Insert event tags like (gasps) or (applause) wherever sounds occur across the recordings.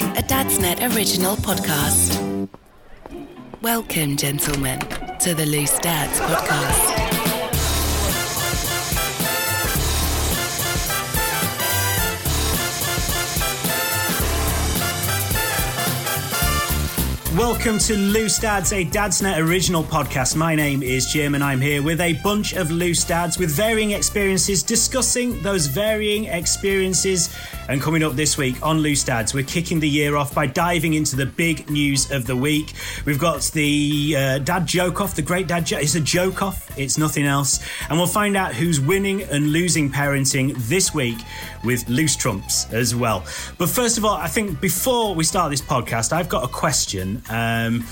A Dadsnet original podcast. Welcome, gentlemen, to the Loose Dads podcast. Welcome to Loose Dads, a Dadsnet original podcast. My name is Jim, and I'm here with a bunch of loose dads with varying experiences, discussing those varying experiences. And coming up this week on Loose Dads, we're kicking the year off by diving into the big news of the week. We've got the uh, dad joke off, the great dad joke. It's a joke off, it's nothing else. And we'll find out who's winning and losing parenting this week with loose trumps as well. But first of all, I think before we start this podcast, I've got a question um,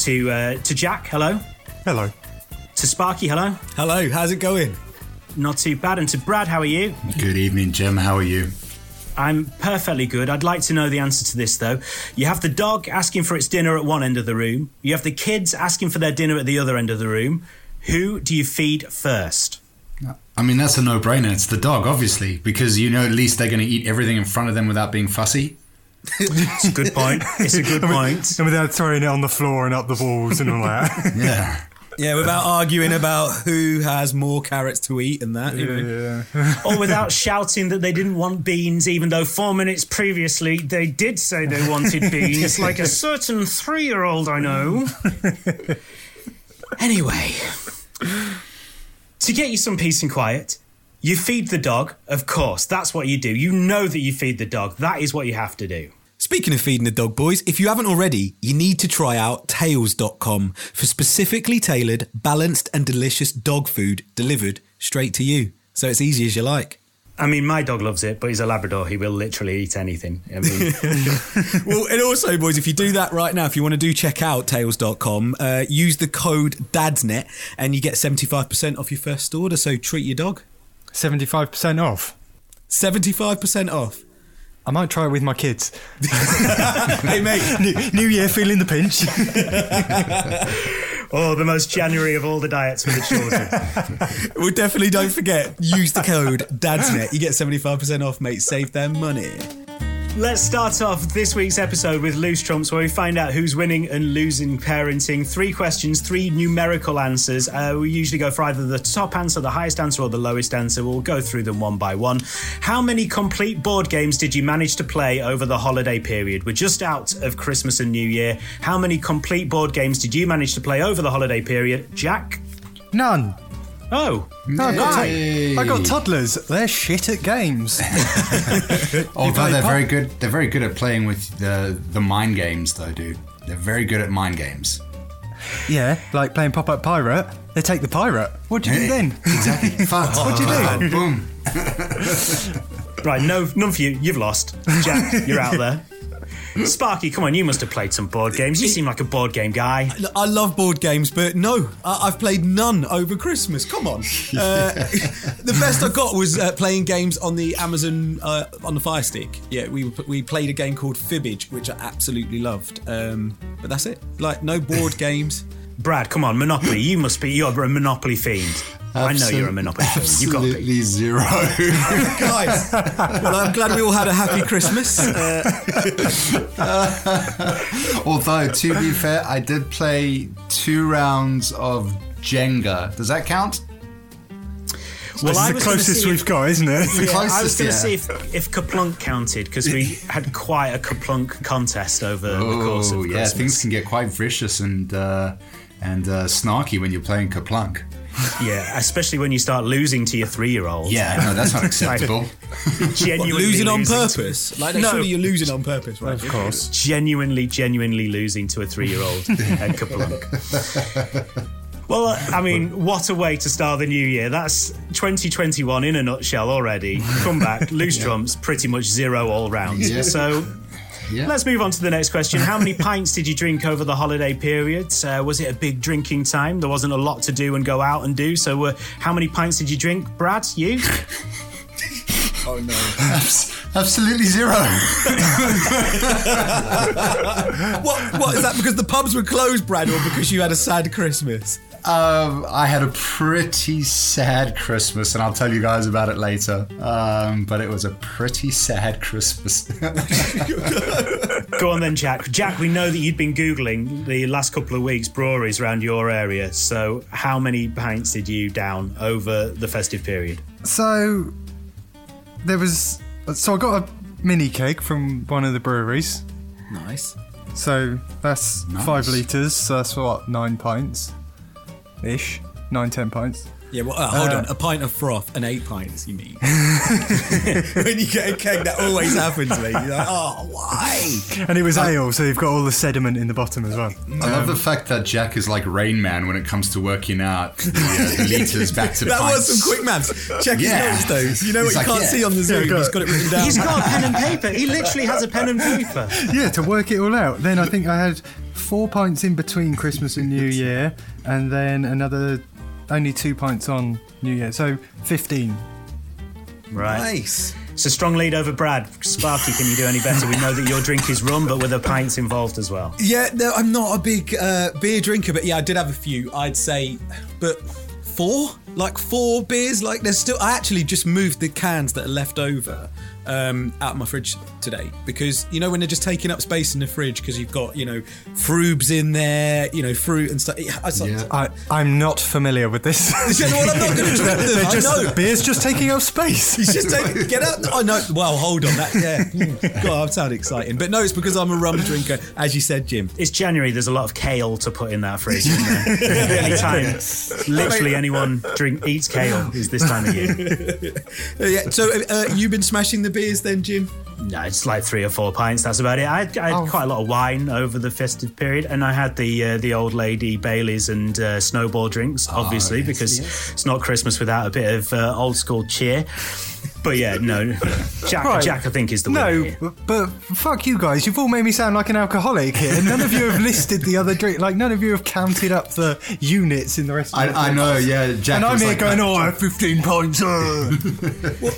to uh, to Jack. Hello. Hello. To Sparky. Hello. Hello, how's it going? Not too bad. And to Brad, how are you? Good evening, Jim. How are you? I'm perfectly good. I'd like to know the answer to this, though. You have the dog asking for its dinner at one end of the room, you have the kids asking for their dinner at the other end of the room. Who do you feed first? I mean, that's a no brainer. It's the dog, obviously, because you know at least they're going to eat everything in front of them without being fussy. It's a good point. It's a good point. And without throwing it on the floor and up the walls and all that. (laughs) Yeah. Yeah, without arguing about who has more carrots to eat and that. You know. yeah. or without shouting that they didn't want beans, even though four minutes previously they did say they wanted (laughs) beans, like a certain three year old I know. (laughs) anyway, to get you some peace and quiet, you feed the dog, of course. That's what you do. You know that you feed the dog. That is what you have to do. Speaking of feeding the dog, boys, if you haven't already, you need to try out Tails.com for specifically tailored, balanced, and delicious dog food delivered straight to you. So it's easy as you like. I mean, my dog loves it, but he's a Labrador. He will literally eat anything. I mean, (laughs) well, and also, boys, if you do that right now, if you want to do check out Tails.com, uh, use the code DADSNET and you get 75% off your first order. So treat your dog. 75% off. 75% off. I might try it with my kids. (laughs) hey, mate. New, new year, feeling the pinch. (laughs) oh, the most January of all the diets for the children. (laughs) Well, definitely don't forget, use the code DADSNET. You get 75% off, mate. Save them money. Let's start off this week's episode with Loose Trumps, where we find out who's winning and losing parenting. Three questions, three numerical answers. Uh, we usually go for either the top answer, the highest answer, or the lowest answer. We'll go through them one by one. How many complete board games did you manage to play over the holiday period? We're just out of Christmas and New Year. How many complete board games did you manage to play over the holiday period? Jack? None. Oh, oh No, I, got Yay. I got toddlers. They're shit at games. (laughs) Although play they're pub- very good, they're very good at playing with the the mind games, though, dude. They're very good at mind games. yeah, like playing Pop Up Pirate. They take the pirate. What do you do then? Exactly. (laughs) Fuck. what do you do? Boom. (laughs) right. No, none for you. You've lost. Jack, you're out there. Sparky, come on. You must have played some board games. You seem like a board game guy. I love board games, but no, I- I've played none over Christmas. Come on. (laughs) Uh, (laughs) the best I got was uh, playing games on the Amazon uh, on the Fire Stick. Yeah, we we played a game called Fibbage, which I absolutely loved. Um, but that's it. Like no board (laughs) games. Brad, come on, Monopoly. You must be. You're a Monopoly fiend. I know you're a Monopoly fiend. You got to be. Absolutely zero. (laughs) Guys, well, I'm glad we all had a happy Christmas. Uh, (laughs) Although, to be fair, I did play two rounds of Jenga. Does that count? Well, I the was gonna closest we've if- got, isn't it? Yeah, I was going to yeah. see if, if KerPlunk counted because we (laughs) had quite a KerPlunk contest over the course of Oh, yeah, Christmas. things can get quite vicious and uh, and uh, snarky when you're playing KerPlunk. Yeah, especially when you start losing to your three-year-old. Yeah, no, that's not (laughs) acceptable. What, genuinely losing on losing to- purpose? Like, No. surely you're losing on purpose, right? Of course. genuinely, genuinely losing to a three-year-old (laughs) at KerPlunk. (laughs) Well, uh, I mean, what a way to start the new year. That's 2021 in a nutshell already. Come back, loose trumps, pretty much zero all round. Yeah. So Yeah. let's move on to the next question. How many (laughs) pints did you drink over the holiday period? Uh, was it a big drinking time? There wasn't a lot to do and go out and do. So, uh, how many pints did you drink, Brad? You? (laughs) Oh no. Abs- Absolutely zero. (laughs) What? What is that? Because the pubs were closed, Brad, or because you had a sad Christmas? Um, I had a pretty sad Christmas, and I'll tell you guys about it later. Um, but it was a pretty sad Christmas. (laughs) Go on then, Jack. Jack, we know that you'd been Googling the last couple of weeks breweries around your area. So, how many pints did you down over the festive period? So there was. So I got a mini keg from one of the breweries. Nice. So that's Nice. five litres. So that's what nine pints, ish, nine ten pints. Yeah, well, uh, hold Uh, on. A pint of froth and eight pints, you mean? (laughs) when you get a keg, that always happens, mate. You're like, oh, why? And it was ale, so you've got all the sediment in the bottom as well. I love the fact that Jack is like Rain Man when it comes to working out the, uh, the (laughs) liters back to the state. That pints. was some quick maths. Check his notes, though. You know what He's you like, can't yeah. see on the Zoom. got He's it. got it written down. He's got a pen and paper. He literally has a pen and paper. (laughs) yeah, to work it all out. Then I think I had four pints in between Christmas and New Year, and then another only two pints on New Year. So fifteen. Right. Nice. So, strong lead over Brad. Sparky, can you do any better? We know that your drink is rum, but with the pints involved as well. Yeah, no, I'm not a big uh, beer drinker, but yeah, I did have a few. I'd say, but four, like four beers. Like there's still. I actually just moved the cans that are left over um, out of my fridge today because you know when they're just taking up space in the fridge because you've got you know frubes in there, you know fruit and stuff. I, like, yeah. I, I'm not familiar with this. (laughs) You know what? I'm not going to drink them. They're I know. beer's just taking up space. He's just taking, get out. Oh no! Well, hold on. That yeah. (laughs) God, that sound exciting. But no, it's because I'm a rum drinker, as you said, Jim. It's January. There's a lot of kale to put in that fridge. Isn't there? the only time literally (laughs) anyone drink eats kale is this time of year. Uh, yeah. So uh, you've been smashing the beers then, Jim? No, it's like three or four pints. That's about it. I had, I had quite a lot of wine over the festive period, and I had the uh, the old lady Baileys and uh, snowball drinks, obviously, yes, because yes. it's not Christmas without a bit of uh, old school cheer. But yeah, no, Jack, Right. Jack, I think is the winner. No, here. but, but fuck you guys. You've all made me sound like an alcoholic here. None of you have listed the other drink. Like none of you have counted up the units in the rest. Of the I, I know, yeah. Jack And I'm was here like going, that. oh, I have 15 pints. uh." (laughs)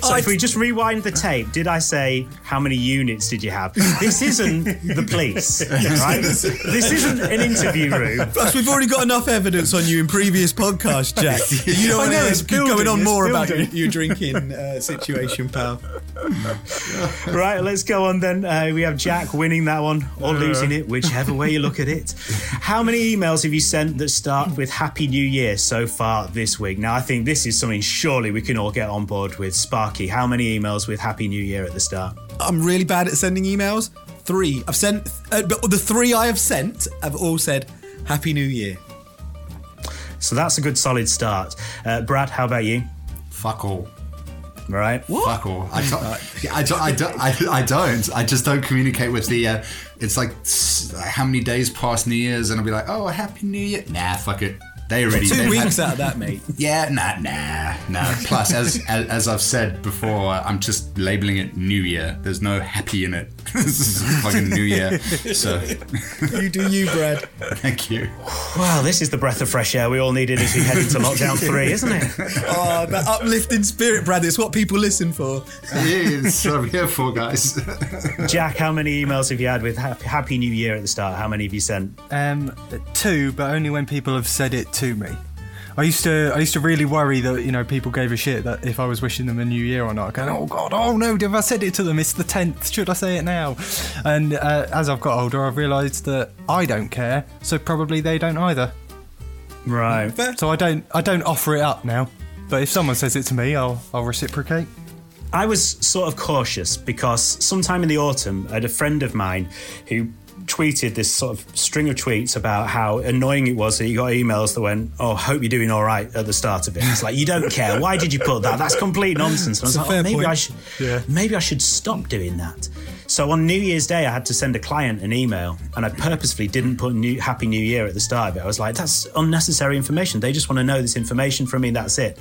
So if we just rewind the tape, did I say how many units did you have? This isn't the police, right? This isn't an interview room. Plus, we've already got enough evidence on you in previous podcasts, Jack. (laughs) You don't I want know, it's keep going on it's more about your, your drinking uh, situation, pal. (laughs) Right, let's go on then. Uh, we have Jack winning that one or losing it, whichever way you look at it. How many emails have you sent that start with Happy New Year so far this week? Now, I think this is something surely we can all get on board with. Sparky, how many emails with Happy New Year at the start? I'm really bad at sending emails. Three. I've sent, uh, but the three I have sent have all said Happy New Year. So that's a good solid start. Uh, Brad, how about you? Fuck all. Right. Fuck all. I don't, I, don't, I, don't, I, I don't. I just don't communicate with the. Uh, it's like how many days past New Year's, and I'll be like, "Oh, Happy New Year." Nah, fuck it. They already. 2 they've weeks had- out of that, mate. (laughs) Yeah, nah, nah, nah. Plus, as, as as I've said before, I'm just labeling it New Year. There's no happy in it. (laughs) this is fucking New Year. So, You do you, Brad. (laughs) thank you. Well, this is the breath of fresh air we all needed as we head into lockdown three, isn't it? Oh, that uplifting spirit, Brad. It's what people listen for. It's what I'm here for, guys. Jack, how many emails have you had with Happy, Happy New Year at the start? How many have you sent? Um, two, but only when people have said it to me. I used to, I used to really worry that you know people gave a shit that if I was wishing them a new year or not. Going, oh god, oh no, have I said it to them? It's the tenth. Should I say it now? And uh, as I've got older, I've realised that I don't care, so probably they don't either. Right. So I don't, I don't offer it up now. But if someone says it to me, I'll I'll reciprocate. I was sort of cautious because sometime in the autumn, I had a friend of mine who tweeted this sort of string of tweets about how annoying it was that you got emails that went, "Oh, hope you're doing all right" at the start of it. It's like you don't (laughs) care. Why did you put that? That's complete nonsense. And I was It's like, oh, maybe point. I should, maybe I should stop doing that. So on New Year's Day, I had to send a client an email, and I purposefully didn't put new, "Happy New Year" at the start of it. I was like, "That's unnecessary information. They just want to know this information from me. That's it."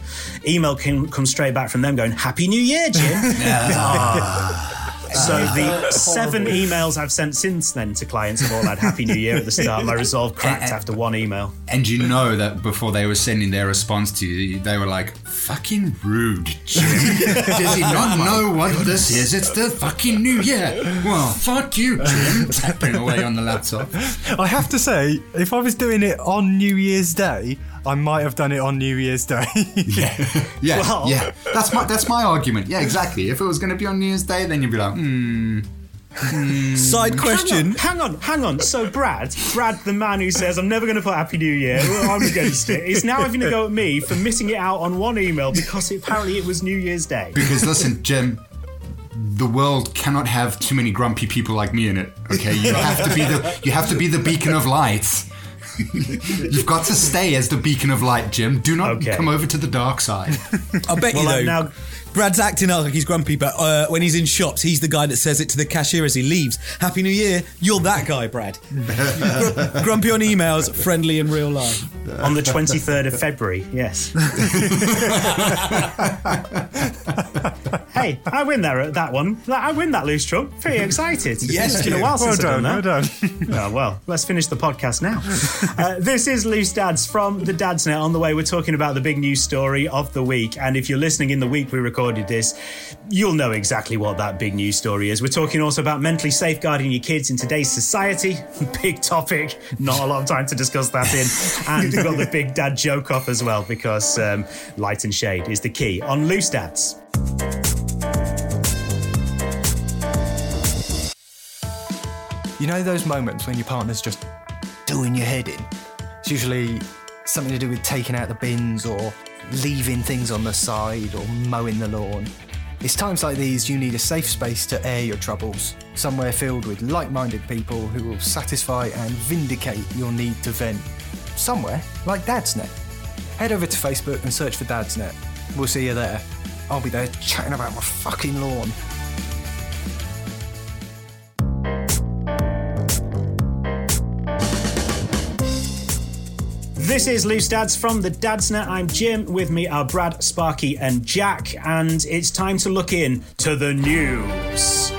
Email can come straight back from them going, "Happy New Year, Jim." (laughs) (laughs) Ah. So the seven (laughs) emails I've sent since then to clients have all had Happy New Year at the start. My (laughs) resolve cracked after one email. And you know that before they were sending their response to you, they were like, fucking rude, Jim. (laughs) Does he not oh know what this is? It's the fucking new year. Well, fuck you, Jim. Tapping away on the laptop. I have to say, if I was doing it on New Year's Day, I might have done it on New Year's Day. (laughs) Yeah, yeah, Well- yeah. That's my that's my argument. Yeah, exactly. If it was going to be on New Year's Day, then you'd be like, hmm. Side question. Hang on, hang on, hang on. So Brad, Brad, the man who says I'm never going to put Happy New Year, well, I'm against it, is now having to go at me for missing it out on one email because apparently it was New Year's Day. Because listen, Jim, the world cannot have too many grumpy people like me in it. Okay, you (laughs) have to be the you have to be the beacon of light. You've got to stay as the beacon of light, Jim. Do not Okay. come over to the dark side. (laughs) I bet Well, you I'm though. now- Brad's acting out like he's grumpy, but uh, when he's in shops, he's the guy that says it to the cashier as he leaves. Happy New Year! You're that guy, Brad. (laughs) Gr- grumpy on emails, friendly in real life. On the 23rd of February, yes. (laughs) hey, I win that that one. I win that loose trump. Pretty excited. (laughs) Yes, it's been a while well since I've done, done well done. (laughs) Oh, well, let's finish the podcast now. (laughs) Uh, this is Loose Dads from the Dads Net. On the way, we're talking about the big news story of the week. And if you're listening in the week we recorded this, you'll know exactly what that big news story is. We're talking also about mentally safeguarding your kids in today's society. big topic. Not a lot of time to discuss that in. And we've got the big dad joke off as well because um, light and shade is the key on Loose Dads. You know those moments when your partner's just doing your head in? It's usually something to do with taking out the bins or leaving things on the side or mowing the lawn. It's times like these you need a safe space to air your troubles, somewhere filled with like minded people who will satisfy and vindicate your need to vent. Somewhere like Dadsnet. Head over to Facebook and search for Dadsnet. We'll see you there. I'll be there chatting about my fucking lawn. This is Loose Dads from the Dadsnet. I'm Jim. With me are Brad, Sparky, and Jack, and it's time to look in to the news.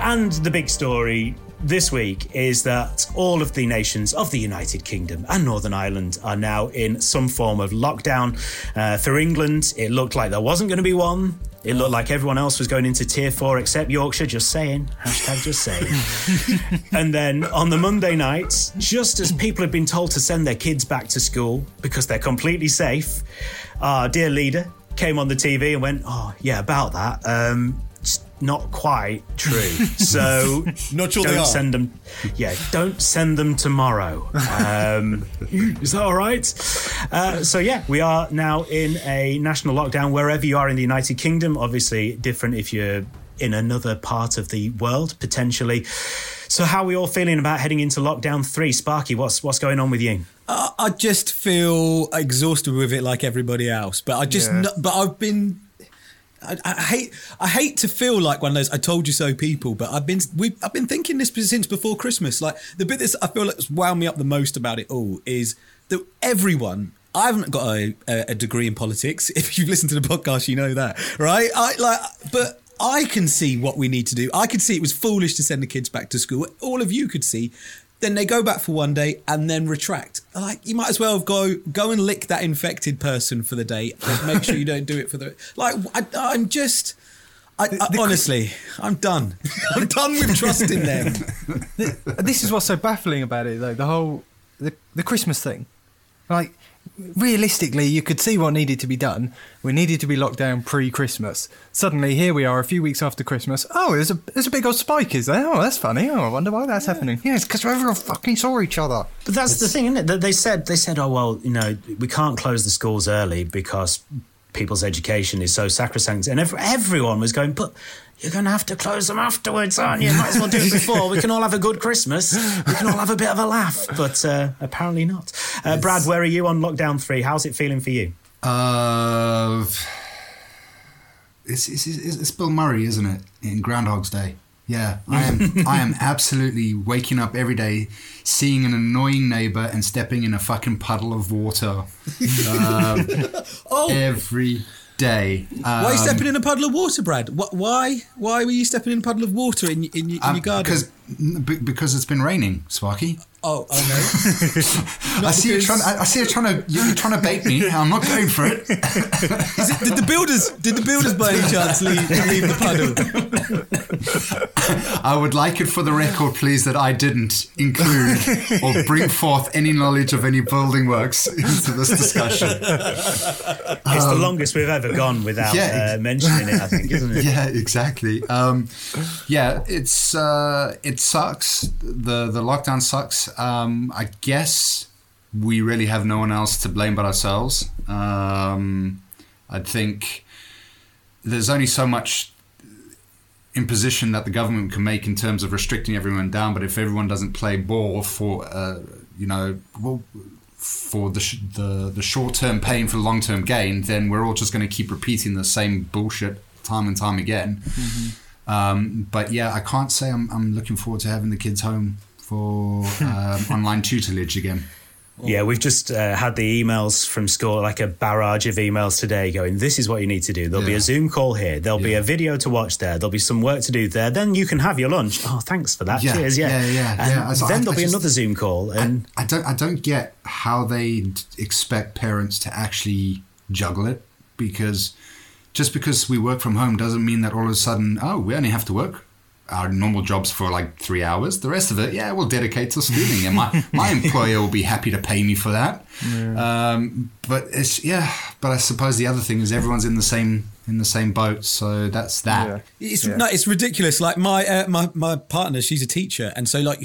And the big story this week is that all of the nations of the United Kingdom and Northern Ireland are now in some form of lockdown. Uh, for England, it looked like there wasn't going to be one. It looked like everyone else was going into tier four except Yorkshire, just saying. Hashtag just saying. (laughs) and then on the Monday night, just as people had been told to send their kids back to school because they're completely safe, our dear leader came on the TV and went, Oh, yeah, about that. Um, not quite true. (laughs) So (laughs) Not sure don't they are. send them. Yeah, don't send them tomorrow. Um, (laughs) is that all right? Uh, so yeah, we are now in a national lockdown wherever you are in the United Kingdom. Obviously, different if you're in another part of the world potentially. So how are we all feeling about heading into lockdown three? Sparky, what's what's going on with you? I, I just feel exhausted with it, like everybody else. But I just, Yeah. kn- but I've been. I, hate. I hate to feel like one of those "I told you so" people, but I've been. We. I've been thinking this since before Christmas. Like the bit that's I feel like that's wound me up the most about it all is that everyone. I haven't got a, a, a degree in politics. (laughs) If you've listened to the podcast, you know that, right? I like, but I can see what we need to do. I could see it was foolish to send the kids back to school. All of you could see. Then they go back for one day and then retract. Like you might as well go go and lick that infected person for the day. And make sure you don't do it for the like. I, I'm just. I, I, honestly, I'm done. (laughs) I'm done with trusting them. (laughs) this is what's so baffling about it though the whole the, the christmas thing like realistically, you could see what needed to be done. We needed to be locked down pre-Christmas. Suddenly, here we are, a few weeks after Christmas. Oh, there's a there's a big old spike, is there? Oh, that's funny. Oh, I wonder why that's happening. Yeah, it's because everyone fucking saw each other. But that's the thing, isn't it? That they said they said, oh well, you know, we can't close the schools early because people's education is so sacrosanct, and ev- everyone was going, but. You're going to have to close them afterwards, aren't you? Might as well do it before. We can all have a good Christmas. We can all have a bit of a laugh, but uh, apparently not. Uh, Brad, where are you on lockdown three? How's it feeling for you? Uh, it's, it's, it's, it's Bill Murray, isn't it? In Groundhog's Day. Yeah, I am. (laughs) I am absolutely waking up every day, seeing an annoying neighbor and stepping in a fucking puddle of water. Um, (laughs) Oh, every day. why are you Um, stepping in a puddle of water, Brad? Why? Why were you stepping in a puddle of water in, in, in um, your garden? Because be- because it's been raining, Sparky. oh, oh (laughs) no. I see you because- trying. I, I see you trying to. You're trying to bait me. I'm not going for it. Is it, did the builders? Did the builders by any chance leave, leave the puddle? I would like it for the record, please, that I didn't include or bring forth any knowledge of any building works into this discussion. It's the longest we've ever gone without Um, yeah. uh, mentioning it, I think, isn't it? (laughs) Yeah, exactly. Um, yeah, it's uh, sucks. the The lockdown sucks. Um, I guess we really have no one else to blame but ourselves. Um, I think there's only so much imposition that the government can make in terms of restricting everyone down. But if everyone doesn't play ball for, uh, you know, well, for the sh- the the short term pain for the long term gain, then we're all just going to keep repeating the same bullshit time and time again. Um, but yeah, I can't say I'm I'm looking forward to having the kids home for (laughs) um, online tutelage again. Yeah, we've just uh, had the emails from school, like a barrage of emails today going, this is what you need to do. There'll be a Zoom call here. There'll be a video to watch there. There'll be some work to do there. Then you can have your lunch. Oh, thanks for that. Yeah, Cheers. Yeah. yeah, yeah, And yeah. So I- then there'll I be just- another Zoom call. And I don't I don't get how they expect parents to actually juggle it because just because we work from home doesn't mean that all of a sudden oh we only have to work our normal jobs for like three hours. The rest of it, yeah, we'll dedicate to schooling, and my (laughs) my employer will be happy to pay me for that. Um, but it's yeah, but I suppose the other thing is everyone's in the same in the same boat, so that's that. Yeah. It's no, it's ridiculous. Like my uh, my my partner, she's a teacher, and so like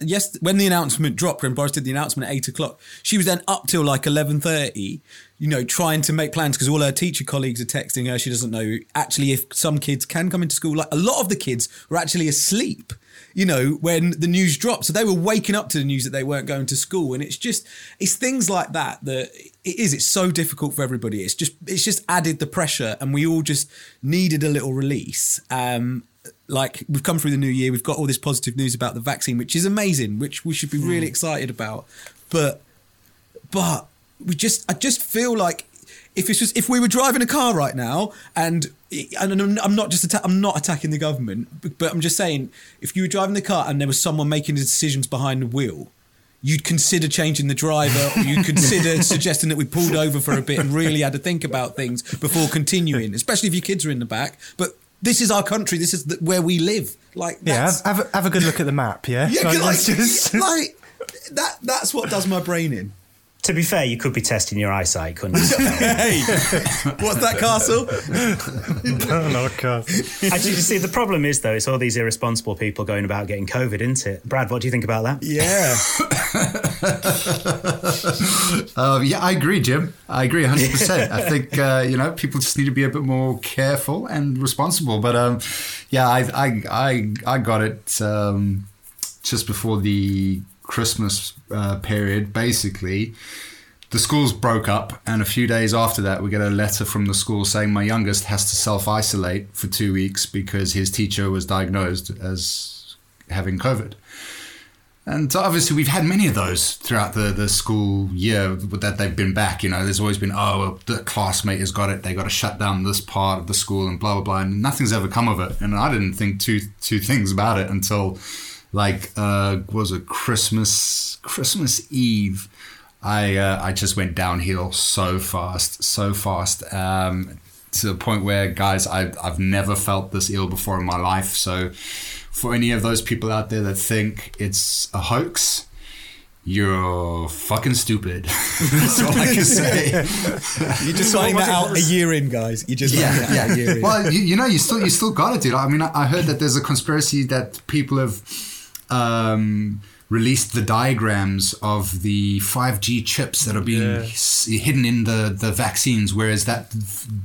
yes, when the announcement dropped, when Boris did the announcement at eight o'clock, she was then up till like eleven thirty. You know, trying to make plans because all her teacher colleagues are texting her. She doesn't know actually if some kids can come into school. Like a lot of the kids were actually asleep. You know, when the news dropped, so they were waking up to the news that they weren't going to school, and it's just it's things like that that it is. It's so difficult for everybody. It's just it's just added the pressure, and we all just needed a little release. Um, like we've come through the new year, we've got all this positive news about the vaccine, which is amazing, which we should be really excited about. But but we just I just feel like if it's just if we were driving a car right now and and I'm- not just atta- I'm not attacking the government but- I'm just saying if you were driving the car and there was someone making the decisions behind the wheel you'd consider changing the driver or you'd consider (laughs) suggesting that we pulled over for a bit and really had to think about things before continuing especially if your kids are in the back. But this is our country. This is the, where we live. Like Yeah, have, a, have a good look at the map. Yeah, (laughs) yeah, Like, like, just- (laughs) like that that's what does my brain in to be fair, you could be testing your eyesight, couldn't you? (laughs) hey, what's that castle? (laughs) no, God. Actually, you see, the problem is, though, it's all these irresponsible people going about getting COVID, isn't it? Brad, what do you think about that? Yeah. (laughs) Uh, yeah, I agree, Jim. I agree 100%. I think, uh, you know, people just need to be a bit more careful and responsible. But um, yeah, I, I, I, I got it um, just before the Christmas uh, period, basically. The schools broke up, and a few days after that, we get a letter from the school saying my youngest has to self isolate for two weeks because his teacher was diagnosed as having COVID. And obviously, we've had many of those throughout the, the school year that they've been back. You know, there's always been, oh, well, the classmate has got it. They got to shut down this part of the school and blah, blah, blah. And nothing's ever come of it. And I didn't think two two things about it until, like, uh, was it Christmas, Christmas Eve. I, uh, I just went downhill so fast, so fast. Um, to the point where, guys, I, I've never felt this ill before in my life. So, for any of those people out there that think it's a hoax, you're fucking stupid. (laughs) That's all I can say. (laughs) You're just finding that out a year in, guys. You're just yeah, yeah. out a year in. Well, you, you know, you still you still got it, dude. I mean, I, I heard that there's a conspiracy that people have um, released the diagrams of the 5G chips that are being s- hidden in the, the vaccines, whereas that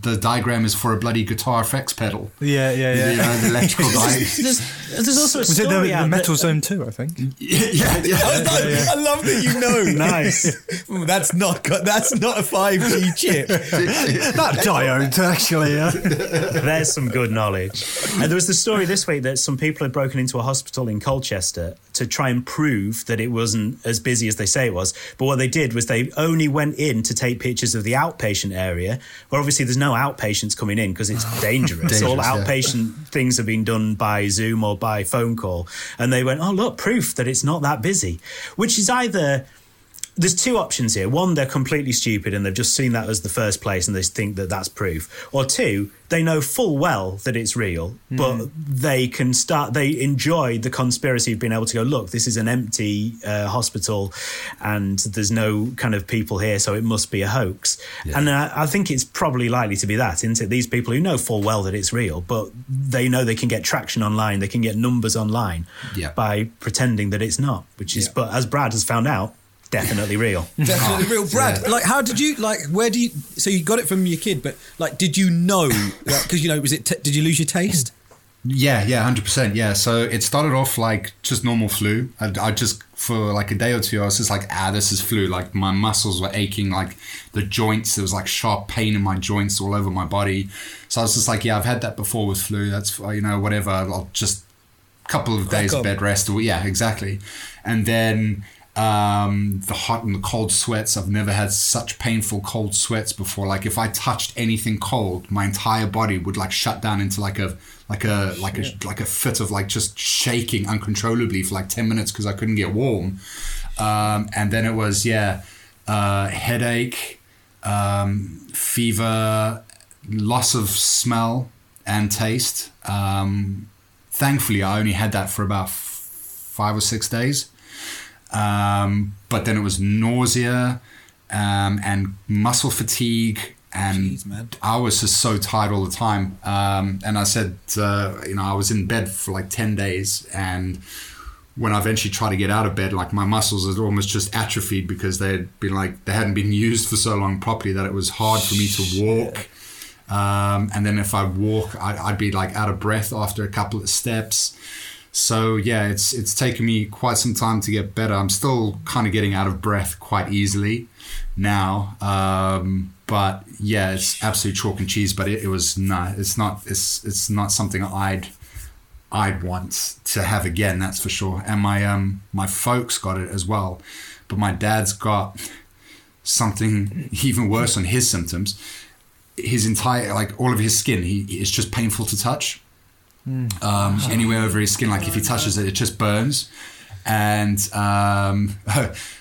the diagram is for a bloody guitar effects pedal. Yeah, yeah, yeah. You know, the electrical (laughs) diagram. There's, there's also a Was it story the, the Metal that- Zone too? I think? (laughs) yeah, yeah, I, love, (laughs) oh, I love that you know. Nice. Ooh, that's not that's not a 5G chip. that diode, actually, yeah. There's some good knowledge. And there was the story this week that some people had broken into a hospital in Colchester to try and prove that it wasn't as busy as they say it was. But what they did was they only went in to take pictures of the outpatient area, where obviously there's no outpatients coming in because it's (gasps) dangerous. All Dangerous, yeah. outpatient things have been done by Zoom or by phone call. And they went, oh, look, proof that it's not that busy, which is either there's two options here. One, they're completely stupid and they've just seen that as the first place and they think that that's proof. Or two, they know full well that it's real, but they can start, they enjoy the conspiracy of being able to go, look, this is an empty uh, hospital and there's no kind of people here, so it must be a hoax. And uh, I think it's probably likely to be that, isn't it? These people who know full well that it's real, but they know they can get traction online, they can get numbers online Yeah. by pretending that it's not, which is, Yeah. but as Brad has found out, definitely real. (laughs) Definitely real, (laughs) Brad. Like, how did you like? Where do you? So you got it from your kid, but like, did you know? Because you know, was it? T- did you lose your taste? Yeah, yeah, hundred percent. Yeah, so it started off like just normal flu. I, I just for like a day or two, I was just like, ah, this is flu. Like my muscles were aching, like the joints. There was like sharp pain in my joints all over my body. So I was just like, yeah, I've had that before with flu. That's uh, you know whatever. I'll just couple of days of bed rest. Or, yeah, exactly. And then um, the hot and the cold sweats. I've never had such painful cold sweats before. Like if I touched anything cold, my entire body would like shut down into like a like a like a like a fit of like just shaking uncontrollably for like ten minutes because I couldn't get warm. Um, and then it was yeah, uh, headache, um, fever, loss of smell and taste. Um, thankfully, I only had that for about f- five or six days. Um, but then it was nausea um, and muscle fatigue. And Jeez. I was just so tired all the time. Um, and I said, uh, you know, I was in bed for like 10 days. And when I eventually tried to get out of bed, like my muscles had almost just atrophied because they had been like, they hadn't been (laughs) used for so long properly that it was hard for me to walk. Um, and then if I walk, I, I'd be like out of breath after a couple of steps. So yeah, it's it's taken me quite some time to get better. I'm still kind of getting out of breath quite easily now, um, but yeah, it's absolute chalk and cheese. But it, it was no, it's not. It's it's not something I'd I'd want to have again. That's for sure. And my um my folks got it as well, but my dad's got something even worse on his symptoms. His entire like all of his skin, he it's just painful to touch um, anywhere over his skin. Like if he touches it, it just burns. And um, (laughs)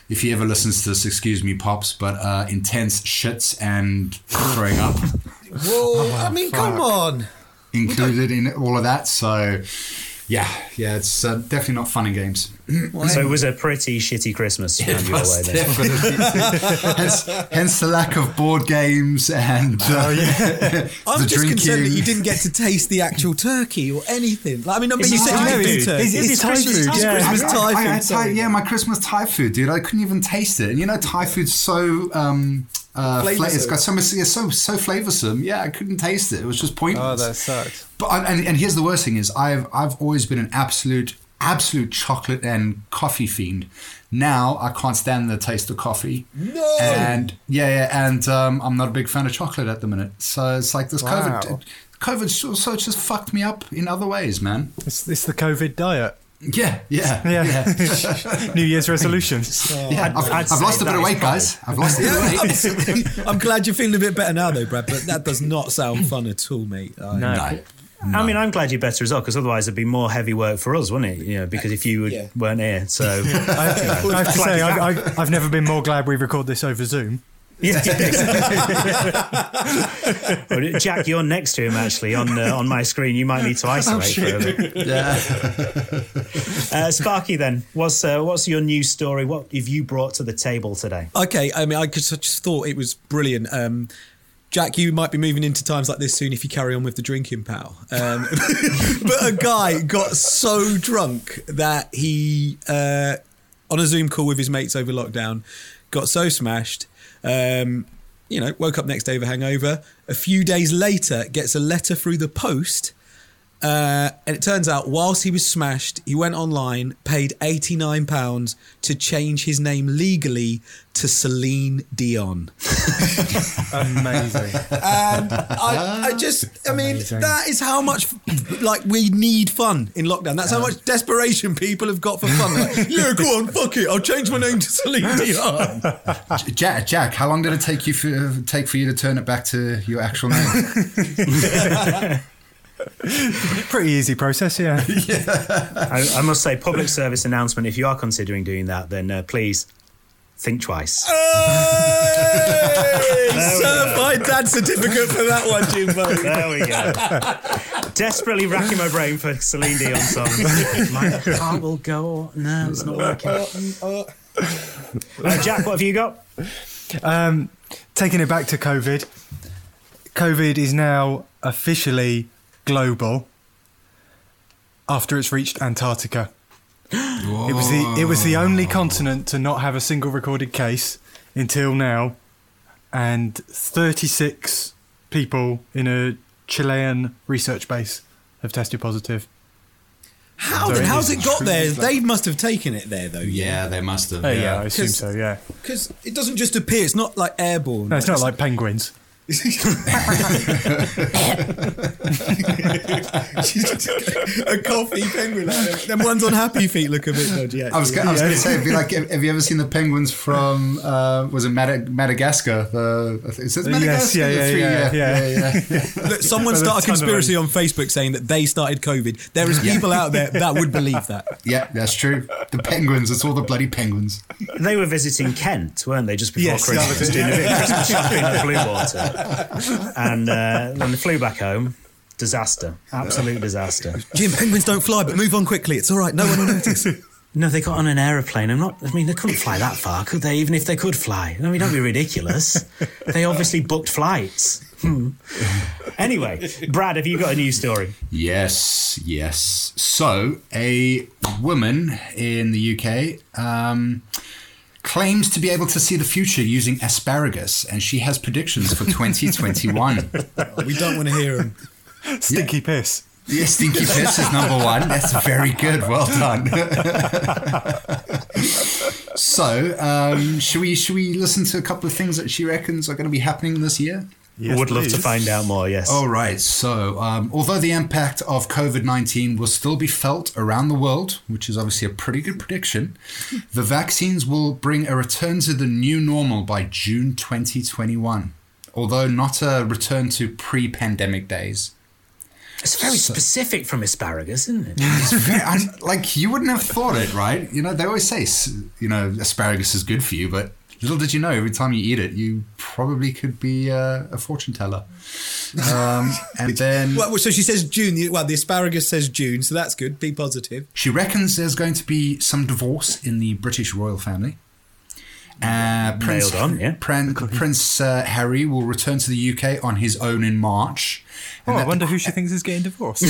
if he ever listens to this, excuse me, pops, but uh, intense shits and throwing up Whoa! I mean, come on. included in all of that. So yeah, yeah, it's uh, definitely not fun and games. So it was a pretty shitty Christmas around your way (laughs) hence, hence the lack of board games and uh, I'm (laughs) the just concerned that you didn't get to taste the actual turkey or anything. Like, I mean, I mean, Is you said you Thai did food? eat turkey. Is it- It's It's Thai food, Thai yeah. Christmas I- Thai I- I food, had sorry. yeah, my Christmas Thai food, dude. I couldn't even taste it. And you know, Thai food's so um, uh, fla- it's got so much, it's so so flavorsome. Yeah, I couldn't taste it. It was just pointless. Oh, that sucks. But and, and here's the worst thing is I've I've always been an absolute absolute chocolate and coffee fiend. Now I can't stand the taste of coffee. No! And yeah, yeah, and um, I'm not a big fan of chocolate at the minute. So it's like this Wow. COVID. COVID so, it's just fucked me up in other ways, man. It's, it's the COVID diet. Yeah, yeah, Yeah. (laughs) yeah. (laughs) New Year's resolutions. (laughs) Yeah, I've, I'd I've lost a bit of is weight, guys. I've lost a bit of weight. I'm glad you're feeling a bit better now, though, Brad. But that does not sound fun at all, mate. I- No. No. I mean, I'm glad you're better as well, because otherwise it'd be more heavy work for us, wouldn't it? You know, because if you would, Yeah. weren't here, so I, I have to say, I, I, I've never been more glad we record this over Zoom. Yeah. Well, Jack, you're next to him actually on uh, on my screen. You might need to isolate further. (laughs) Yeah. Uh, Sparky, then, what's uh, what's your news story? What have you brought to the table today? Okay, I mean, I just, I just thought it was brilliant. Um, Jack, you might be moving into times like this soon if you carry on with the drinking, pal. Um, (laughs) but a guy got so drunk that he, uh, on a Zoom call with his mates over lockdown, got so smashed. Um, you know, woke up next day with a hangover. A few days later, gets a letter through the post uh, and it turns out, whilst he was smashed, he went online, paid £89 to change his name legally to Celine Dion. (laughs) Amazing. And I, I just, I mean, Amazing. that is how much, like, we need fun in lockdown. That's how much desperation people have got for fun. Like, yeah, go on, fuck it. I'll change my name to Celine Dion. Jack, Jack, how long did it take you for, take for you to turn it back to your actual name? (laughs) (laughs) Pretty easy process, (laughs) yeah. I, I must say, public service announcement. If you are considering doing that, then uh, please think twice. Hey! (laughs) Certified dad certificate for that one, Jimbo. There we go. Desperately racking my brain for Celine Dion songs. My heart will go. No, it's not working. Uh, Jack, what have you got? Um, taking it back to COVID, COVID is now officially global after it's reached Antarctica. It was the it was the only continent to not have a single recorded case until now, and 36 people in a Chilean research base have tested positive. How So then? How's it got there? truly They must have taken it there, though. yeah, they must have. Oh yeah, I yeah. assume 'Cause- so. Yeah, Because it doesn't just appear. It's not like airborne. no, it's not like penguins. A coffee penguin. Them ones on Happy Feet look a bit dodgy. I was, actually. I was going to say, be like, have have you ever seen the penguins from, uh, was it Mada- Madagascar? The, is it Yes, Madagascar? yeah, The yeah, three- yeah, yeah. yeah. (laughs) Look, someone Well, start a there's a ton of conspiracy on Facebook saying that they started COVID. There is people out there that would believe that. (laughs) Yeah, that's true. The penguins, it's all the bloody penguins. They were visiting Kent, weren't they, just before Yes, Christmas, was it, doing a bit of Christmas shopping at Bluewater. And uh, when they flew back home, disaster. Absolute disaster. (laughs) Jim, penguins don't fly, but move on quickly. It's all right. No one will notice. (laughs) No, they got on an aeroplane. I'm not. I mean, they couldn't fly that far, could they? Even if they could fly. I mean, don't be ridiculous. (laughs) they obviously booked flights. Hmm. Anyway, Brad, have you got a news story? Yes, yes. So, a woman in the UK um, claims to be able to see the future using asparagus, and she has predictions for 2021. (laughs) we don't want to hear them. Stinky piss. Yeah, stinky piss is number one. That's very good. Well done. (laughs) so, um, should we should we listen to a couple of things that she reckons are going to be happening this year? Yes, Would love to find out more. Yes. All right. So, um, although the impact of COVID 19 will still be felt around the world, which is obviously a pretty good prediction, (laughs) the vaccines will bring a return to the new normal by June 2021, although not a return to pre pandemic days. It's very specific from asparagus, isn't it? (laughs) Very, (laughs) I, like, you wouldn't have thought it, right? You know, they always say, you know, asparagus is good for you, but little did you know, every time you eat it, you probably could be uh, a fortune teller. Um, (laughs) and then. Well, so she says June. Well, the asparagus says June, so that's good. Be positive. She reckons there's going to be some divorce in the British royal family. Uh, Prince, Nailed on, yeah. Prin- Prince uh, Harry will return to the UK on his own in March. Oh, I that, wonder who she thinks is getting divorced. (laughs) (laughs) the,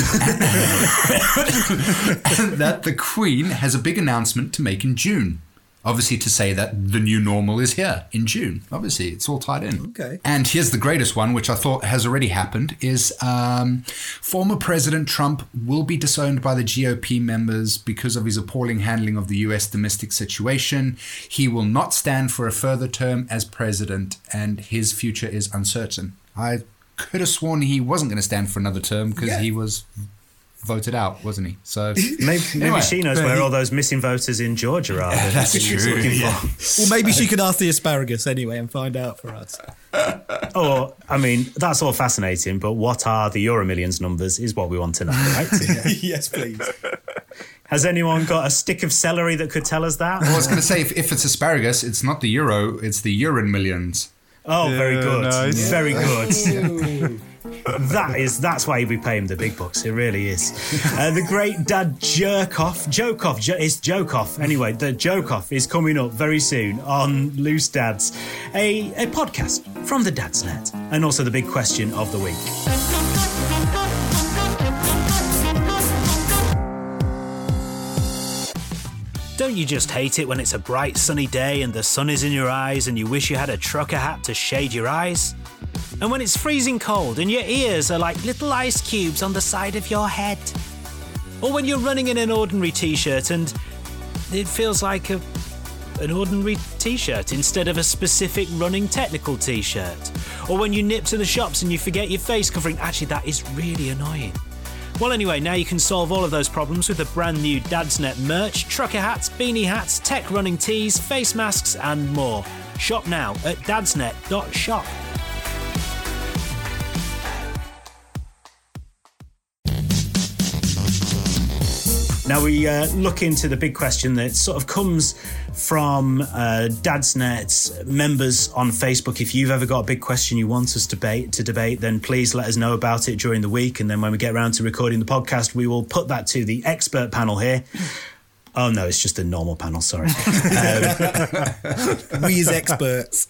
that the Queen has a big announcement to make in June. Obviously, to say that the new normal is here in June. Obviously, it's all tied in. Okay. And here's the greatest one, which I thought has already happened: is um, former President Trump will be disowned by the GOP members because of his appalling handling of the U.S. domestic situation. He will not stand for a further term as president, and his future is uncertain. I could have sworn he wasn't going to stand for another term because Yeah. he was voted out, wasn't he? So (laughs) Maybe, maybe Anyway, she knows where all those missing voters in Georgia are. that that's he was true, looking yeah. for. Well, maybe she could ask the asparagus anyway and find out for us. (laughs) Or, I mean, that's all fascinating, but what are the Euro Millions numbers is what we want to know, right? (laughs) yes, please. Has anyone got a stick of celery that could tell us that? I was going to say, if, if it's asparagus, it's not the euro, it's the urine millions. Oh, very Yeah, good. nice. Very good. That is that's why we pay him the big bucks. It really is. Uh, the great Dad Jerkoff, Jokoff, jo- it's Jokoff. Anyway, the Jokoff is coming up very soon on Loose Dads, a, a podcast from the Dad's Net, and also the big question of the week. Don't you just hate it when it's a bright sunny day and the sun is in your eyes and you wish you had a trucker hat to shade your eyes? And when it's freezing cold and your ears are like little ice cubes on the side of your head? Or when you're running in an ordinary t shirt and it feels like a, an ordinary t shirt instead of a specific running technical t shirt? Or when you nip to the shops and you forget your face covering? Actually, that is really annoying. Well, anyway, now you can solve all of those problems with the brand new Dadsnet merch, trucker hats, beanie hats, tech running tees, face masks, and more. Shop now at dadsnet.shop. Now we uh, look into the big question that sort of comes from uh, Dadsnet members on Facebook. If you've ever got a big question you want us to debate, to debate, then please let us know about it during the week. And then when we get around to recording the podcast, we will put that to the expert panel here. Oh no, it's just a normal panel. Sorry. (laughs) we as experts.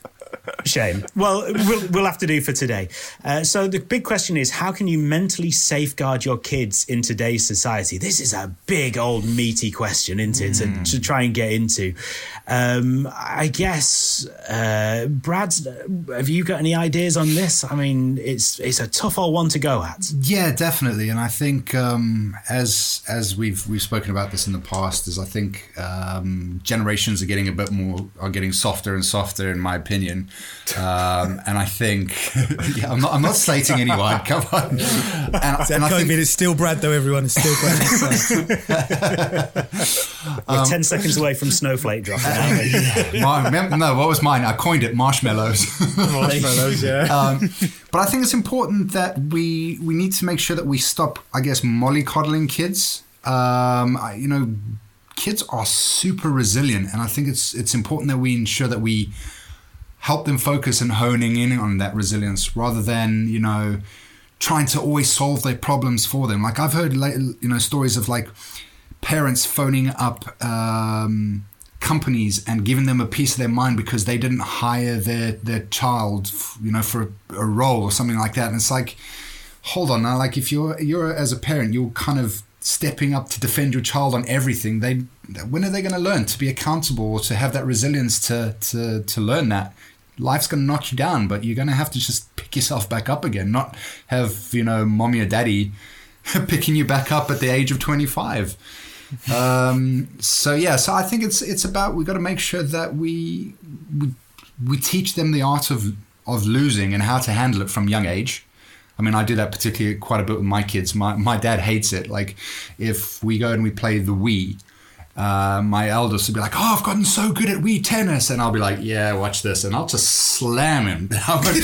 Shame. Well, we'll, we'll have to do for today. Uh, so the big question is, how can you mentally safeguard your kids in today's society? This is a big old meaty question, isn't it? To, to try and get into. Um, I guess, uh, Brad, have you got any ideas on this? I mean, it's it's a tough old one to go at. Yeah, definitely, and I think um, as as we've we've spoken about this in the past, is I think um, generations are getting a bit more are getting softer and softer, in my opinion, um, and I think (laughs) yeah, I'm not I'm not slating anyone. Come on, (laughs) and, and I COVID think, is still Brad, though, everyone. is still Brad. (laughs) We're ten seconds away from snowflake dropping. we? my, no, what was mine? I coined it marshmallows. Marshmallows, yeah. um, but I think it's important that we we need to make sure that we stop, I guess, mollycoddling kids. Um, I, you know, kids are super resilient, and I think it's it's important that we ensure that we help them focus and honing in on that resilience rather than you know trying to always solve their problems for them. Like I've heard, you know, stories of like parents phoning up um, companies and giving them a piece of their mind because they didn't hire their their child, you know, for a, a role or something like that. And it's like, hold on now, like if you're you're as a parent, you're kind of stepping up to defend your child on everything. They when are they going to learn to be accountable or to have that resilience to to to learn that? Life's going to knock you down, but you're going to have to just pick yourself back up again. Not have you know mommy or daddy (laughs) picking you back up at the age of 25 um, so yeah so i think it's it's about we got to make sure that we, we we teach them the art of of losing and how to handle it from young age I mean, I do that particularly quite a bit with my kids. My my dad hates it. Like, if we go and we play the Wii, uh, my eldest would be like, "Oh, I've gotten so good at Wii tennis," and I'll be like, "Yeah, watch this," and I'll just slam him. (laughs) (laughs) I'll just,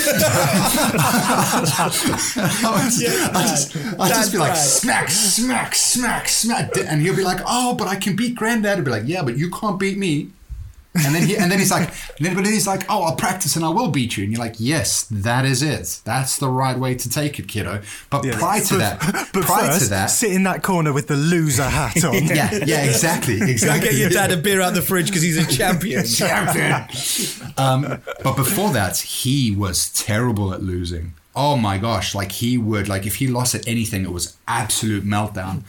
I'll just, I'll just be like, "Smack, smack, smack, smack," and he'll be like, "Oh, but I can beat Granddad." I'll be like, "Yeah, but you can't beat me." And then he, and then he's like, then, but then he's like, oh, I'll practice and I will beat you. And you're like, yes, that is it. That's the right way to take it, kiddo. But prior to that, (laughs) But prior first, to that, sit in that corner with the loser hat on. (laughs) yeah, yeah, exactly, Go exactly. get your dad a beer out the fridge because he's a (laughs) champion. champion. um, but before that, he was terrible at losing. Oh my gosh! Like he would, like if he lost at anything, it was absolute meltdown.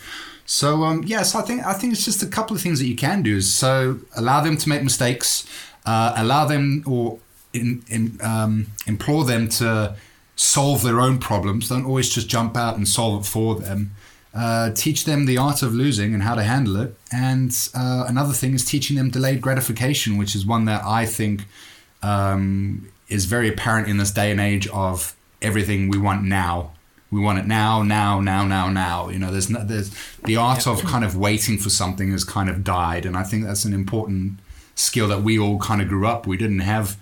So um, yes, I think I think it's just a couple of things that you can do. So allow them to make mistakes, uh, allow them or in, in, um, implore them to solve their own problems. Don't always just jump out and solve it for them. Uh, teach them the art of losing and how to handle it. And uh, another thing is teaching them delayed gratification, which is one that I think um, is very apparent in this day and age of everything we want now. We want it now, now, now, now, now. You know, there's no, there's the art of kind of waiting for something has kind of died, and I think that's an important skill that we all kind of grew up. We didn't have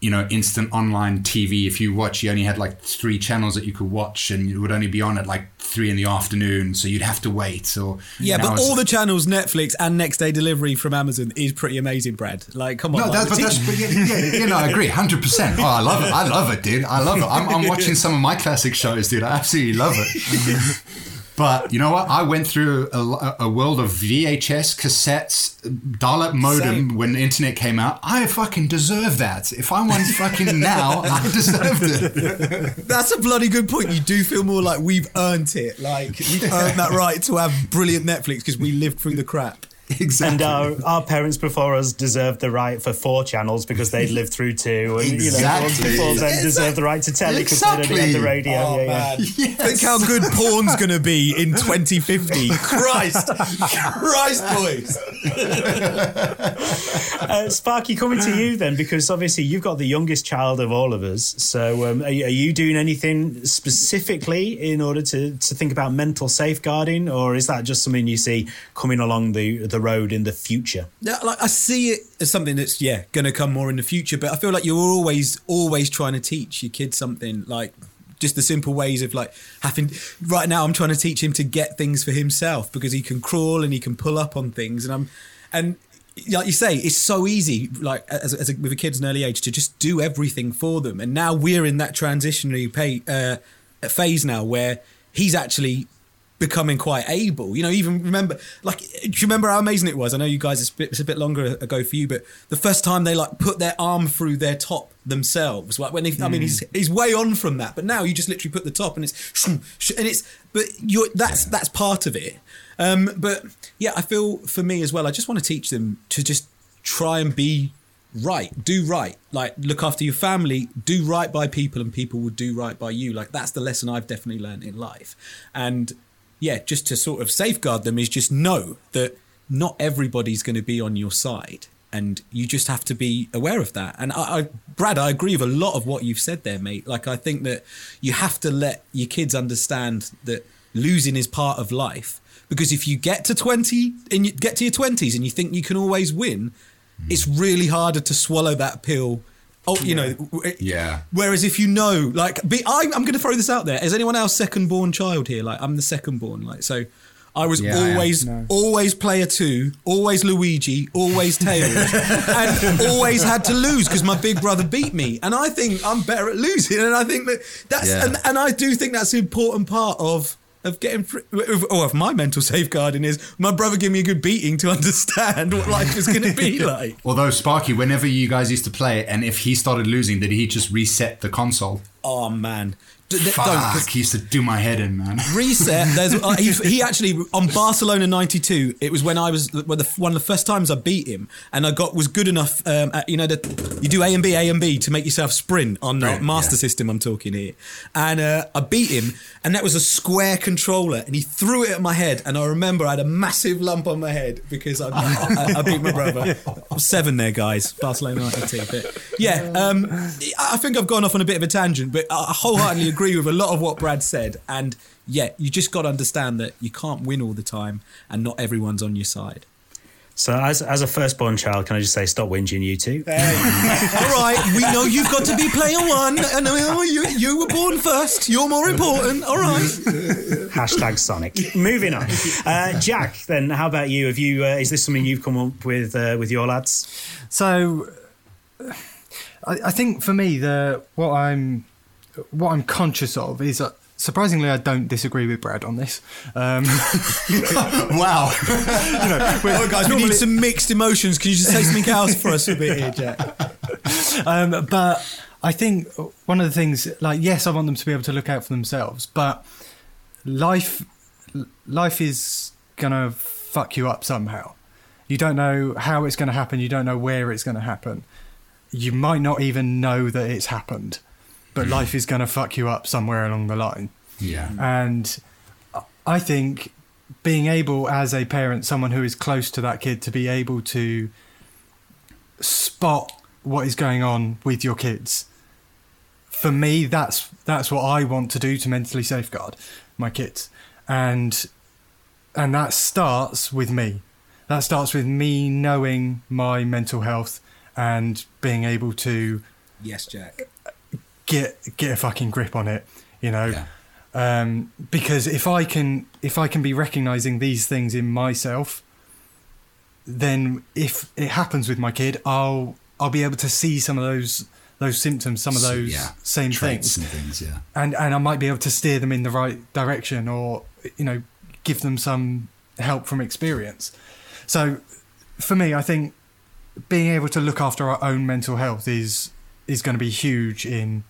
you know, instant online TV. If you watch, you only had like three channels that you could watch, and it would only be on at like three in the afternoon, so you'd have to wait. Or Yeah, but all the channels, Netflix and next day delivery from Amazon is pretty amazing, Brad. Like, come on. No, like, that, but that's but yeah, yeah, I agree, hundred percent. Oh, I love it. I love it, dude. I love it. I'm, I'm watching some of my classic shows, dude. I absolutely love it. (laughs) But you know what? I went through a, a world of VHS cassettes, dial-up modem Same. when the internet came out. I fucking deserve that. If I want fucking now, I (laughs) deserved it. That's a bloody good point. You do feel more like we've earned it. Like, we've earned that right to have brilliant Netflix because we lived through the crap. Exactly. And our, our parents before us deserved the right for four channels because they'd (laughs) lived through two, and you know, the ones Exactly. before them deserved the right to telly because they'd only had the radio. Oh, yeah, yeah. man. (laughs) Think how good porn's going to be in 2050. (laughs) Christ. Christ, boys. Uh, Sparky, coming to you then, because obviously you've got the youngest child of all of us. So, um, are, you- are you doing anything specifically in order to, to think about mental safeguarding, or is that just something you see coming along the, the road in the future? Yeah, like I see it as something that's yeah going to come more in the future. But I feel like you're always always trying to teach your kids something like just the simple ways of like having. Right now, I'm trying to teach him to get things for himself because he can crawl and he can pull up on things, and I'm and. Like you say, it's so easy, like as, as a, with a kid's an early age, to just do everything for them. And now we're in that transitionary pay, uh, phase now where he's actually becoming quite able. You know, even remember, like, do you remember how amazing it was? I know you guys, it's a bit, it's a bit longer ago for you, but the first time they like put their arm through their top themselves, like when they, I mean, he's he's way on from that, but now you just literally put the top and it's and it's, but you're that's that's part of it. Um, but yeah, I feel for me as well, I just want to teach them to just try and be right do right like look after your family do right by people and people will do right by you like that's the lesson i've definitely learned in life and yeah just to sort of safeguard them is just know that not everybody's going to be on your side and you just have to be aware of that and I, I brad i agree with a lot of what you've said there mate like i think that you have to let your kids understand that losing is part of life because if you get to 20 and you get to your 20s and you think you can always win it's really harder to swallow that pill. Oh, you know. w- Yeah. Whereas if you know, like, be, I, I'm going to throw this out there. Is anyone else second born child here? Like, I'm the second born. Like, so I was Yeah, I am. always, always player two, always Luigi, always Tails, (laughs) and always had to lose because my big brother beat me. And I think I'm better at losing. And I think that that's, Yeah. and, and I do think that's an important part of. Of getting, fr- of- or of my mental safeguarding is my brother give me a good beating to (laughs) understand what life is going to be (laughs) like. Although Sparky, whenever you guys used to play, and if he started losing, did he just reset the console? Oh man, Fuck, he used to do my head in, man. (laughs) reset. There's uh, he, he actually on Barcelona '92. It was when I was well, the, one of the first times I beat him, and I got was good enough. Um, at, you know that you do A and B, A and B to make yourself sprint on the Master yeah. System. I'm talking here, and uh, I beat him, and that was a square controller, and he threw it at my head, and I remember I had a massive lump on my head because I, I, I beat my brother. (laughs) I'm seven there, guys. Barcelona '92. But yeah, um, I think I've gone off on a bit of a tangent, but I wholeheartedly agree with a lot of what Brad said. And yeah, you just got to understand that you can't win all the time, and not everyone's on your side. So, as, as a firstborn child, can I just say, stop whinging, you two? (laughs) all right, we know you've got to be player one, and uh, you you were born first. You're more important. All right. Hashtag Sonic. Moving on. Uh, Jack, then, how about you? Have you? Uh, is this something you've come up with uh, with your lads? So, I, I think for me, the what I'm what I'm conscious of is that surprisingly, I don't disagree with Brad on this. Um, (laughs) wow. (laughs) Oh, (laughs) guys, we need some mixed emotions. Can you just say something else for us a bit here, Jack? um, but I think one of the things, like, yes, I want them to be able to look out for themselves, but life, life is gonna fuck you up somehow. You don't know how it's going to happen. You don't know where it's going to happen. You might not even know that it's happened, but life is going to fuck you up somewhere along the line. Yeah. And I think being able, as a parent, someone who is close to that kid, to be able to spot what is going on with your kids. For me, that's that's what I want to do to mentally safeguard my kids, and and that starts with me. That starts with me knowing my mental health and being able to Yes, Jack. Get get a fucking grip on it. You know. Yeah. Um, because if I can if I can be recognizing these things in myself, then if it happens with my kid, I'll I'll be able to see some of those those symptoms, some of those yeah, same traits things, and things. Yeah. and and I might be able to steer them in the right direction, or you know, give them some help from experience. So, for me, I think being able to look after our own mental health is is going to be huge in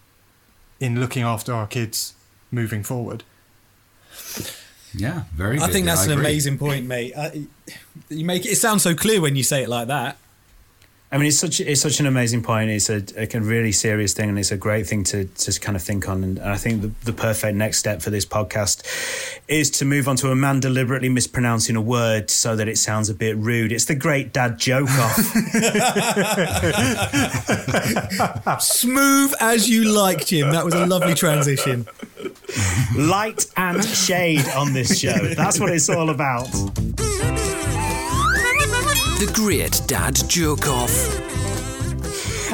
in looking after our kids moving forward. Yeah, very. I good. think Yeah, that's an agree. amazing point, mate. Uh, you make it, it sound so clear when you say it like that. I mean, it's such it's such an amazing point. It's a, a really serious thing, and it's a great thing to to kind of think on. And I think the, the perfect next step for this podcast is to move on to a man deliberately mispronouncing a word so that it sounds a bit rude. It's the great dad joke off. (laughs) Smooth as you like, Jim. That was a lovely transition. Light and shade on this show. That's what it's all about. The Great Dad Joke Off.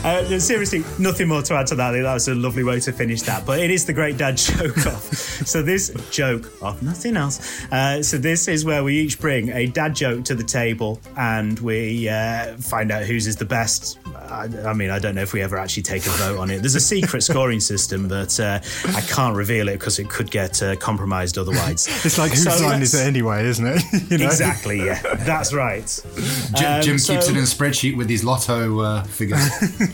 Uh, seriously, nothing more to add to that. That was a lovely way to finish that. But it is the great dad (laughs) joke off. So this joke off, nothing else. Uh, so this is where we each bring a dad joke to the table, and we uh, find out whose is the best. I, I mean, I don't know if we ever actually take a vote on it. There's a secret scoring system, but uh, I can't reveal it because it could get uh, compromised otherwise. (laughs) It's like whose So line is it anyway, isn't it? (laughs) you know? Exactly. Yeah, that's right. Jim, Um, Jim so- keeps it in a spreadsheet with his lotto uh, figures.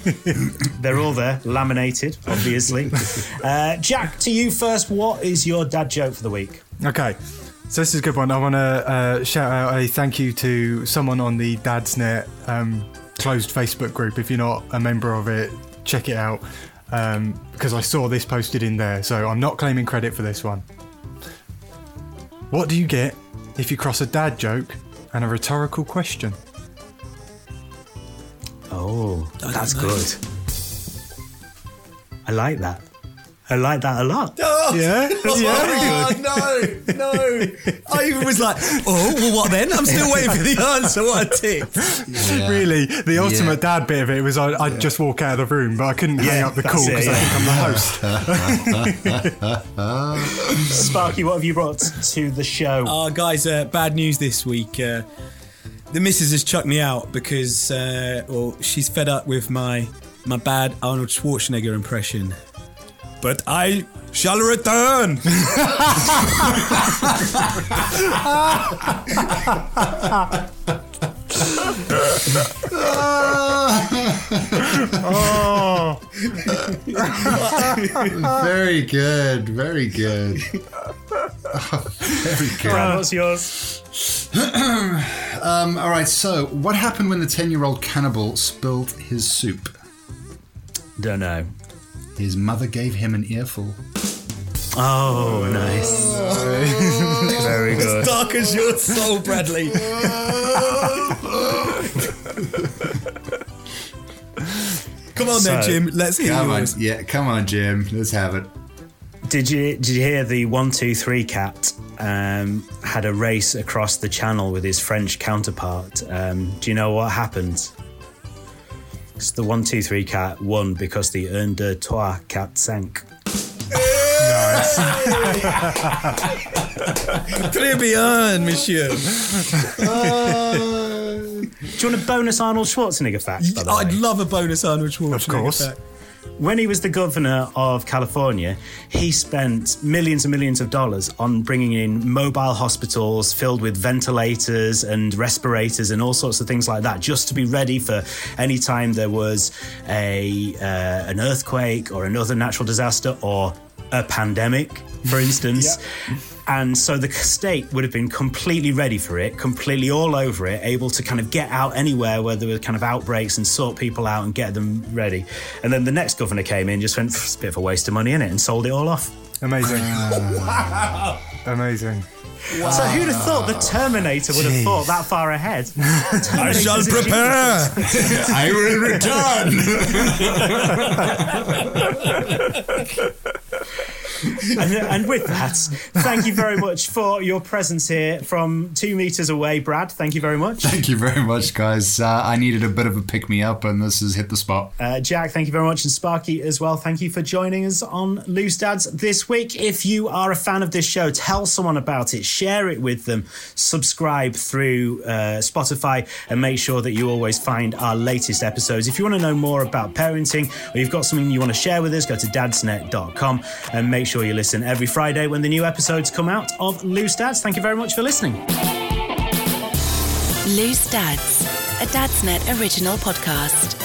(laughs) They're all there, laminated, obviously. (laughs) Uh, Jack, to you first. What is your dad joke for the week? Okay. So this is a good one. I want to uh, shout out a thank you to someone on the Dadsnet um, closed Facebook group. If you're not a member of it, check it out um, because I saw this posted in there. So I'm not claiming credit for this one. What do you get if you cross a dad joke and a rhetorical question? Oh, that's good. I like that. I like that a lot. Oh, Yeah, (laughs) yeah. Oh, no, no. I even was like, oh, well, what then? I'm still waiting for the answer. What a tip. Really, the ultimate Yeah. dad bit of it was I, I'd just walk out of the room, but I couldn't hang up the call because yeah. I think I'm the host. (laughs) Sparky, what have you brought to the show? Oh, guys, uh, bad news this week. Uh, the missus has chucked me out because, uh, well, she's fed up with my my bad Arnold Schwarzenegger impression. But I shall return. (laughs) (laughs) very good, very good. (laughs) very good. Brad, what's yours? (clears throat) Um, all right, so what happened when the 10 year old cannibal spilled his soup? Don't know. His mother gave him an earful. Oh, nice. (laughs) Very good. Dark as your soul, Bradley. (laughs) Come on then, Jim. Let's hear Come on, yours. yeah, come on, Jim. Let's have it. Did you did you hear the one two three cat um, had a race across the channel with his French counterpart? Um, do you know what happened? 'Cause the one two three cat won because the un deux trois cat sank. Nice. (laughs) Très bien, monsieur. Do you want a bonus Arnold Schwarzenegger fact? I'd love a bonus Arnold Schwarzenegger. Of course. fact. When he was the governor of California, he spent millions and millions of dollars on bringing in mobile hospitals filled with ventilators and respirators and all sorts of things like that, just to be ready for any time there was a uh, an earthquake or another natural disaster or a pandemic, for (laughs) instance. And so the state would have been completely ready for it, completely all over it, able to kind of get out anywhere where there were kind of outbreaks and sort people out and get them ready. And then the next governor came in, just went, it's a bit of a waste of money in it, and sold it all off. Amazing. Amazing. So who'd have thought the Terminator would have Jeez. thought that far ahead? (laughs) I shall prepare. (laughs) I will return. (laughs) and, and with that, thank you very much for your presence here from two meters away, Brad. Thank you very much. Thank you very much, guys. Uh, I needed a bit of a pick me up, and this has hit the spot. Uh, Jack, thank you very much, and Sparky as well. Thank you for joining us on Loose Dads this week. If you are a fan of this show, tell someone about it, share it with them, subscribe through uh, Spotify, and make sure that you always find our latest episodes. If you want to know more about parenting, or you've got something you want to share with us, go to dadsnet.com and make sure you listen every Friday when the new episodes come out of Loose Dads. Thank you very much for listening. Loose Dads, a Dadsnet original podcast.